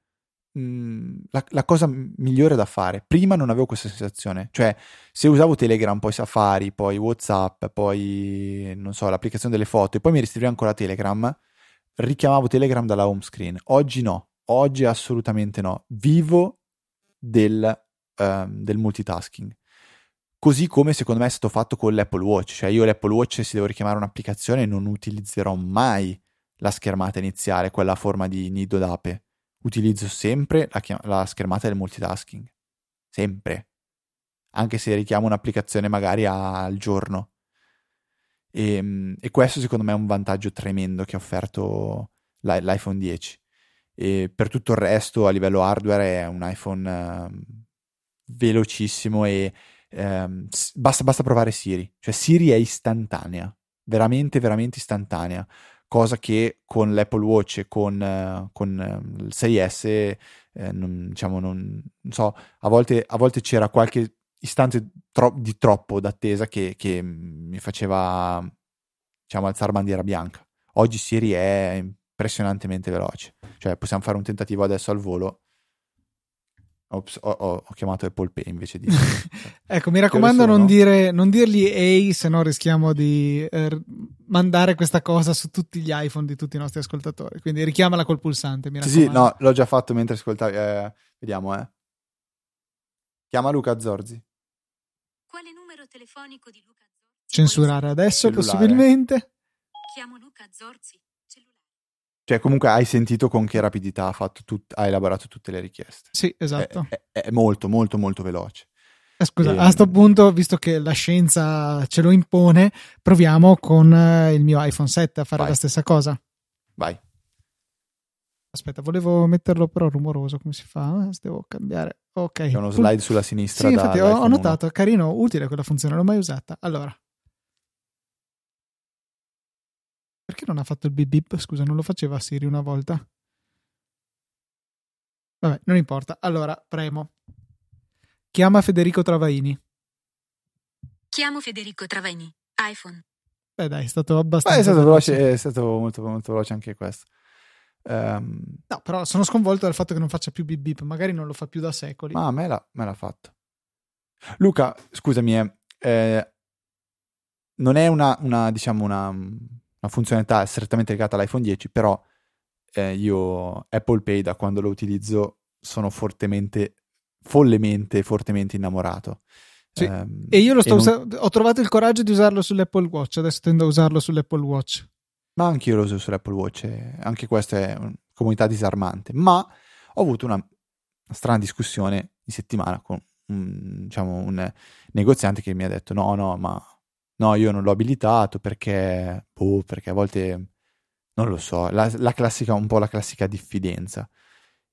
mh, la, la, cosa migliore da fare. Prima non avevo questa sensazione, cioè se usavo Telegram, poi Safari, poi WhatsApp, poi non so, l'applicazione delle foto e poi mi riscrivevo ancora Telegram, richiamavo Telegram dalla home screen. Oggi no, Oggi assolutamente no. Vivo del, um, del multitasking. Così come secondo me è stato fatto con l'Apple Watch. Cioè io l'Apple Watch se devo richiamare un'applicazione non utilizzerò mai la schermata iniziale, quella a forma di nido d'ape. Utilizzo sempre la, chiam- la schermata del multitasking. Sempre. Anche se richiamo un'applicazione magari al giorno. E, ehm, e, questo secondo me è un vantaggio tremendo che ha offerto l'iPhone 10 e per tutto il resto a livello hardware è un iPhone uh, velocissimo e uh, basta, basta provare Siri, cioè Siri è istantanea, veramente veramente istantanea, cosa che con l'Apple Watch e con, uh, con il 6S eh, non, diciamo non, non, so, a volte, a volte c'era qualche istante tro- di troppo d'attesa che, che mi faceva diciamo alzare bandiera bianca. Oggi Siri è impressionantemente veloce. Cioè, possiamo fare un tentativo adesso al volo. Ops, ho, ho, ho, chiamato Apple Pay invece di. ecco, mi raccomando, non, dire, non, dirgli ehi, se no rischiamo di eh, mandare questa cosa su tutti gli iPhone di tutti i nostri ascoltatori. Quindi richiamala col pulsante. Mi sì, sì, no, l'ho già fatto mentre ascoltavi. Eh, vediamo, eh. Chiama Luca Zorzi. Quale numero telefonico di Luca Zorzi? Censurare adesso, Cellulare. possibilmente. Chiamo Luca Zorzi. Cioè, comunque hai sentito con che rapidità ha, fatto tut- ha elaborato tutte le richieste. Sì, esatto. È, è, è molto, molto, molto veloce. Eh, scusa, e... a questo punto, visto che la scienza ce lo impone, proviamo con eh, il mio iPhone 7 a fare Vai. la stessa cosa. Vai. Aspetta, volevo metterlo però rumoroso, come si fa? Devo cambiare. Ok. C'è uno slide sulla sinistra. Sì, infatti ho, ho notato, è carino, utile quella funzione, non l'ho mai usata. Allora, Perché non ha fatto il bip bip? Scusa, non lo faceva Siri una volta? Vabbè, non importa. Allora, premo. Chiama Federico Travaini. Chiamo Federico Travaini. iPhone. Beh, dai, è stato abbastanza. Beh, è stato veloce, è stato molto, molto veloce anche questo. Um... No, però sono sconvolto dal fatto che non faccia più bip bip. Magari non lo fa più da secoli. Ma me l'ha, me l'ha fatto. Luca, scusami, eh, eh non è una, una diciamo, una una funzionalità strettamente legata all'iPhone 10, però eh, io Apple Pay da quando lo utilizzo sono fortemente, follemente, fortemente innamorato. Sì. Um, e io lo sto non... usando, ho trovato il coraggio di usarlo sull'Apple Watch, adesso tendo a usarlo sull'Apple Watch. Ma anche io lo uso sull'Apple Watch, anche questa è una comunità disarmante, ma ho avuto una, una strana discussione in settimana con un, diciamo, un negoziante che mi ha detto no, no, ma no, io non l'ho abilitato perché, boh, perché a volte, non lo so, la, la classica, un po' la classica diffidenza.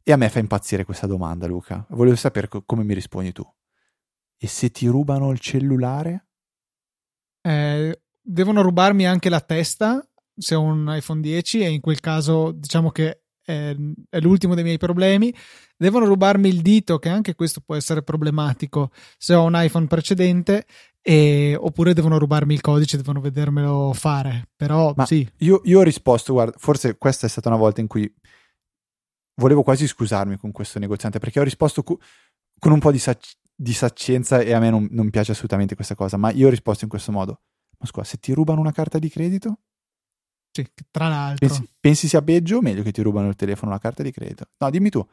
E a me fa impazzire questa domanda, Luca. Volevo sapere co- come mi rispondi tu. E se ti rubano il cellulare? Eh, devono rubarmi anche la testa se ho un iPhone 10 e in quel caso diciamo che è, è l'ultimo dei miei problemi. Devono rubarmi il dito, che anche questo può essere problematico se ho un iPhone precedente e, oppure devono rubarmi il codice, devono vedermelo fare. Però Ma sì. Io, io, ho risposto, guarda, forse questa è stata una volta in cui volevo quasi scusarmi con questo negoziante perché ho risposto cu- con un po' di, sac- di, saccenza e a me non, non, piace assolutamente questa cosa, ma io ho risposto in questo modo. Ma scusa, se ti rubano una carta di credito? Sì, tra l'altro. Pensi, pensi sia peggio o meglio che ti rubano il telefono una carta di credito? No, dimmi tu.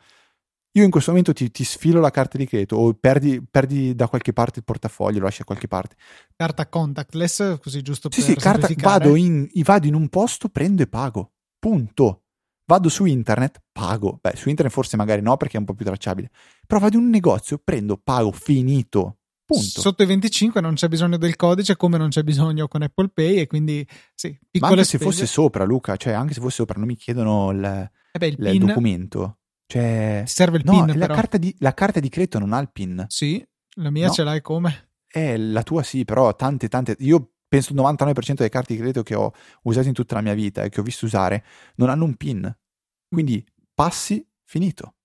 Io in questo momento ti, ti, sfilo la carta di credito o perdi, perdi, da qualche parte il portafoglio, lo lasci da qualche parte. Carta contactless, così giusto sì, per Sì, carta, vado in, vado in un posto, prendo e pago. Punto. Vado su internet, pago. Beh, su internet forse magari no perché è un po' più tracciabile. Però vado in un negozio, prendo, pago, finito. Punto. Sotto i 25 non c'è bisogno del codice come non c'è bisogno con Apple Pay e quindi sì, Ma anche se spese. fosse sopra, Luca, cioè anche se fosse sopra, non mi chiedono il, Eh beh, il il documento. Cioè, ti serve il no, PIN la carta, di, la carta di credito non ha il PIN. Sì, la mia No. ce l'hai come? Eh, la tua sì, però tante, tante. Io penso il 99% delle carte di credito che ho usato in tutta la mia vita e che ho visto usare non hanno un PIN. Quindi passi, finito.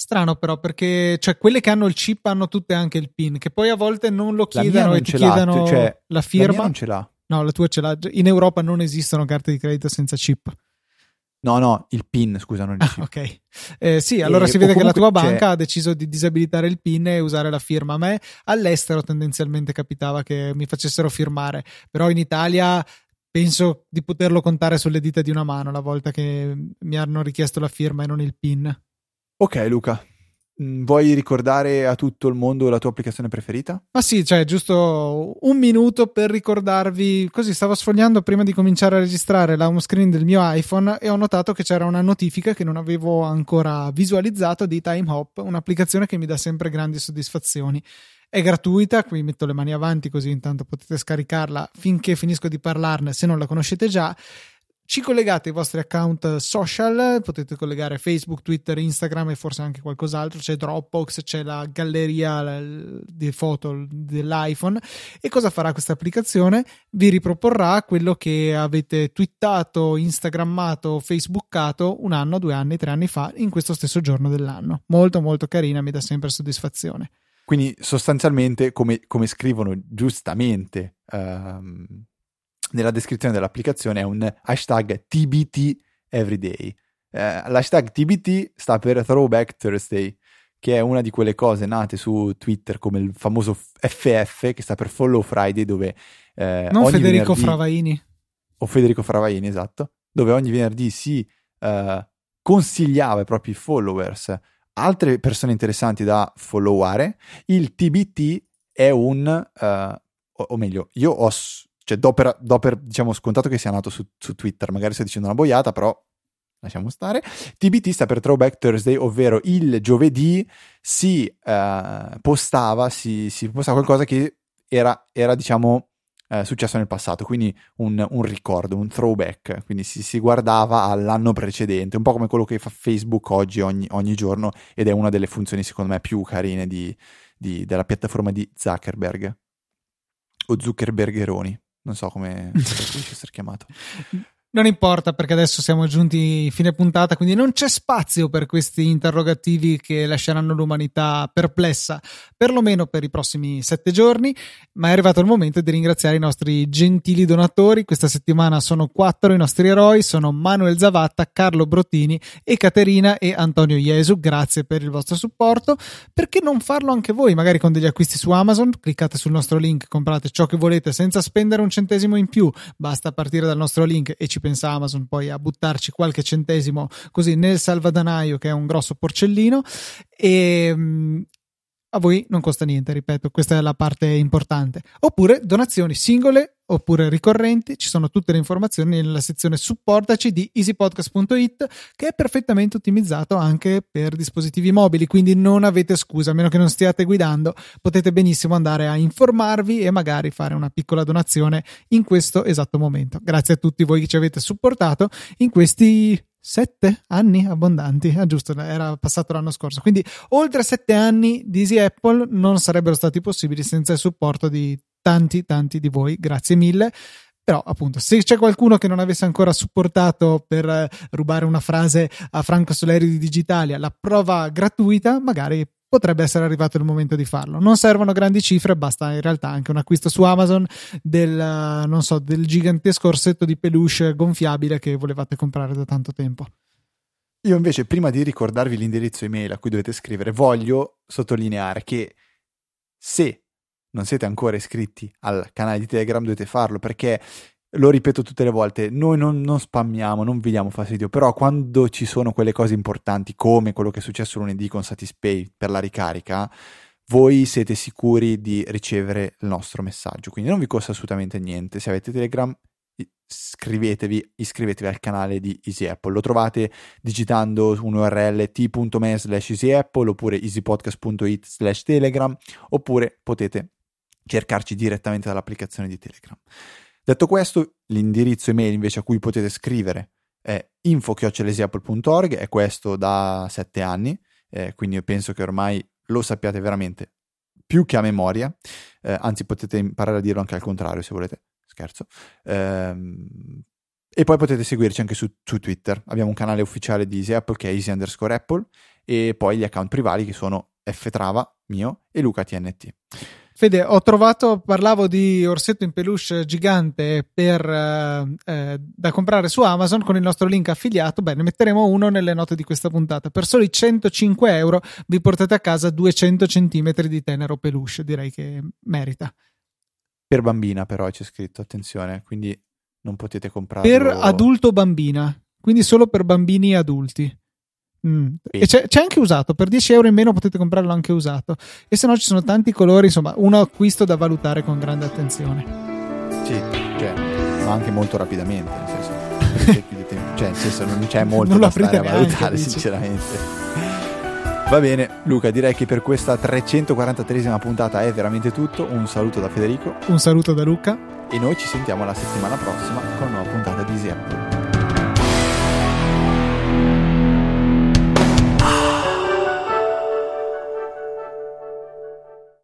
Strano però perché cioè, quelle che hanno il chip hanno tutte anche il PIN, che poi a volte non lo La chiedono non e ti chiedono cioè, la La firma. non ce l'ha. No, la tua ce l'ha. In Europa non esistono carte di credito senza chip. No, no, il PIN, scusa, non il Ah, chip. ok. Eh, sì, allora E- si vede che la tua banca c'è- ha deciso di disabilitare il PIN e usare la firma. A me all'estero tendenzialmente capitava che mi facessero firmare, però in Italia penso di poterlo contare sulle dita di una mano la volta che mi hanno richiesto la firma e non il PIN. Ok, Luca. mm, Vuoi ricordare a tutto il mondo la tua applicazione preferita? Ma sì, cioè, giusto un minuto per ricordarvi. Così stavo sfogliando prima di cominciare a registrare la home screen del mio iPhone e ho notato che c'era una notifica che non avevo ancora visualizzato di Time Hop, un'applicazione che mi dà sempre grandi soddisfazioni. È gratuita, qui metto le mani avanti così intanto potete scaricarla finché finisco di parlarne se non la conoscete già. Ci collegate ai vostri account social, potete collegare Facebook, Twitter, Instagram e forse anche qualcos'altro, c'è Dropbox, c'è la galleria di foto dell'iPhone e cosa farà questa applicazione? Vi riproporrà quello che avete twittato, instagrammato, facebookato un anno, due anni, tre anni fa in questo stesso giorno dell'anno. Molto molto carina, mi dà sempre soddisfazione. Quindi sostanzialmente, come, come scrivono giustamente ehm, nella descrizione dell'applicazione, è un hashtag TBT Everyday. Eh, l'hashtag TBT sta per Throwback Thursday, che è una di quelle cose nate su Twitter come il famoso FF, che sta per Follow Friday, dove eh, Non Federico venerdì- Fravaini. o Federico Fravaini, esatto, dove ogni venerdì si eh, consigliava ai propri followers altre persone interessanti da followare. Il TBT è un, eh, o, meglio, io ho, cioè, do per, do per, diciamo, scontato che sia nato su, su Twitter, magari sto dicendo una boiata, però lasciamo stare. TBT sta per Throwback Thursday, ovvero il giovedì si eh, postava, si, si postava qualcosa che era, era diciamo, eh, successo nel passato, quindi un, un ricordo, un throwback, quindi si, si guardava all'anno precedente, un po' come quello che fa Facebook oggi ogni, ogni giorno ed è una delle funzioni secondo me più carine di- di- della piattaforma di Zuckerberg. O Zuckerbergeroni, non so come preferisce essere chiamato. Non importa perché adesso siamo giunti fine puntata, quindi non c'è spazio per questi interrogativi che lasceranno l'umanità perplessa, perlomeno per i prossimi sette giorni, ma è arrivato il momento di ringraziare i nostri gentili donatori. Questa settimana sono quattro i nostri eroi, sono Manuel Zavatta, Carlo Brottini, Ekaterina e Antonio Iesu. Grazie per il vostro supporto. Perché non farlo anche voi? Magari con degli acquisti su Amazon, cliccate sul nostro link, comprate ciò che volete senza spendere un centesimo in più, basta partire dal nostro link e ci pensa Amazon poi a buttarci qualche centesimo così nel salvadanaio che è un grosso porcellino. E mm, a voi non costa niente, ripeto, questa è la parte importante. Oppure donazioni singole oppure ricorrenti, ci sono tutte le informazioni nella sezione supportaci di easypodcast.it che è perfettamente ottimizzato anche per dispositivi mobili, quindi non avete scusa, a meno che non stiate guidando, potete benissimo andare a informarvi e magari fare una piccola donazione in questo esatto momento. Grazie a tutti voi che ci avete supportato in questi sette anni abbondanti, ah, giusto, era passato l'anno scorso. Quindi oltre sette anni di Easy Apple non sarebbero stati possibili senza il supporto di tanti, tanti di voi. Grazie mille. Però, appunto, se c'è qualcuno che non avesse ancora supportato per eh, rubare una frase a Franco Soleri di Digitalia, la prova gratuita, magari potrebbe essere arrivato il momento di farlo. Non servono grandi cifre, basta in realtà anche un acquisto su Amazon del, eh, so, del gigantesco orsetto di peluche gonfiabile che volevate comprare da tanto tempo. Io invece, prima di ricordarvi l'indirizzo email a cui dovete scrivere, voglio sottolineare che se non siete ancora iscritti al canale di Telegram dovete farlo perché, lo ripeto tutte le volte, noi non, non spammiamo, non vi diamo fastidio, però quando ci sono quelle cose importanti come quello che è successo lunedì con Satispay per la ricarica, voi siete sicuri di ricevere il nostro messaggio. Quindi non vi costa assolutamente niente. Se avete Telegram, scrivetevi, iscrivetevi al canale di Easy Apple. Lo trovate digitando un URL t.me slash easyapple oppure easypodcast.it slash telegram oppure potete cercarci direttamente dall'applicazione di Telegram. Detto questo, l'indirizzo email invece a cui potete scrivere è info.easyapple.org, è questo da sette anni, eh, quindi io penso che ormai lo sappiate veramente più che a memoria, eh, anzi potete imparare a dirlo anche al contrario se volete scherzo. Ehm, e poi potete seguirci anche su, su, Twitter. Abbiamo un canale ufficiale di Easy Apple che è easy underscore Apple e poi gli account privati che sono ftrava mio e Luca TNT. Fede, ho trovato, parlavo di orsetto in peluche gigante per, eh, eh, da comprare su Amazon con il nostro link affiliato. Beh, ne metteremo uno nelle note di questa puntata. Per soli 105 euro vi portate a casa 200 centimetri di tenero peluche. Direi che merita. Per bambina, però c'è scritto, attenzione, quindi non potete comprare. Per adulto bambina, quindi solo per bambini e adulti. Mm. E c'è, c'è, anche usato, per 10 euro in meno potete comprarlo anche usato. E se no ci sono tanti colori, insomma, un acquisto da valutare con grande attenzione. Sì, cioè, ma anche molto rapidamente, nel senso, cioè, nel senso non c'è molto non da stare a valutare, dici. sinceramente. Va bene, Luca, direi che per questa 343esima puntata è veramente tutto. Un saluto da Federico. Un saluto da Luca. E noi ci sentiamo la settimana prossima con una nuova puntata di Easy Apple.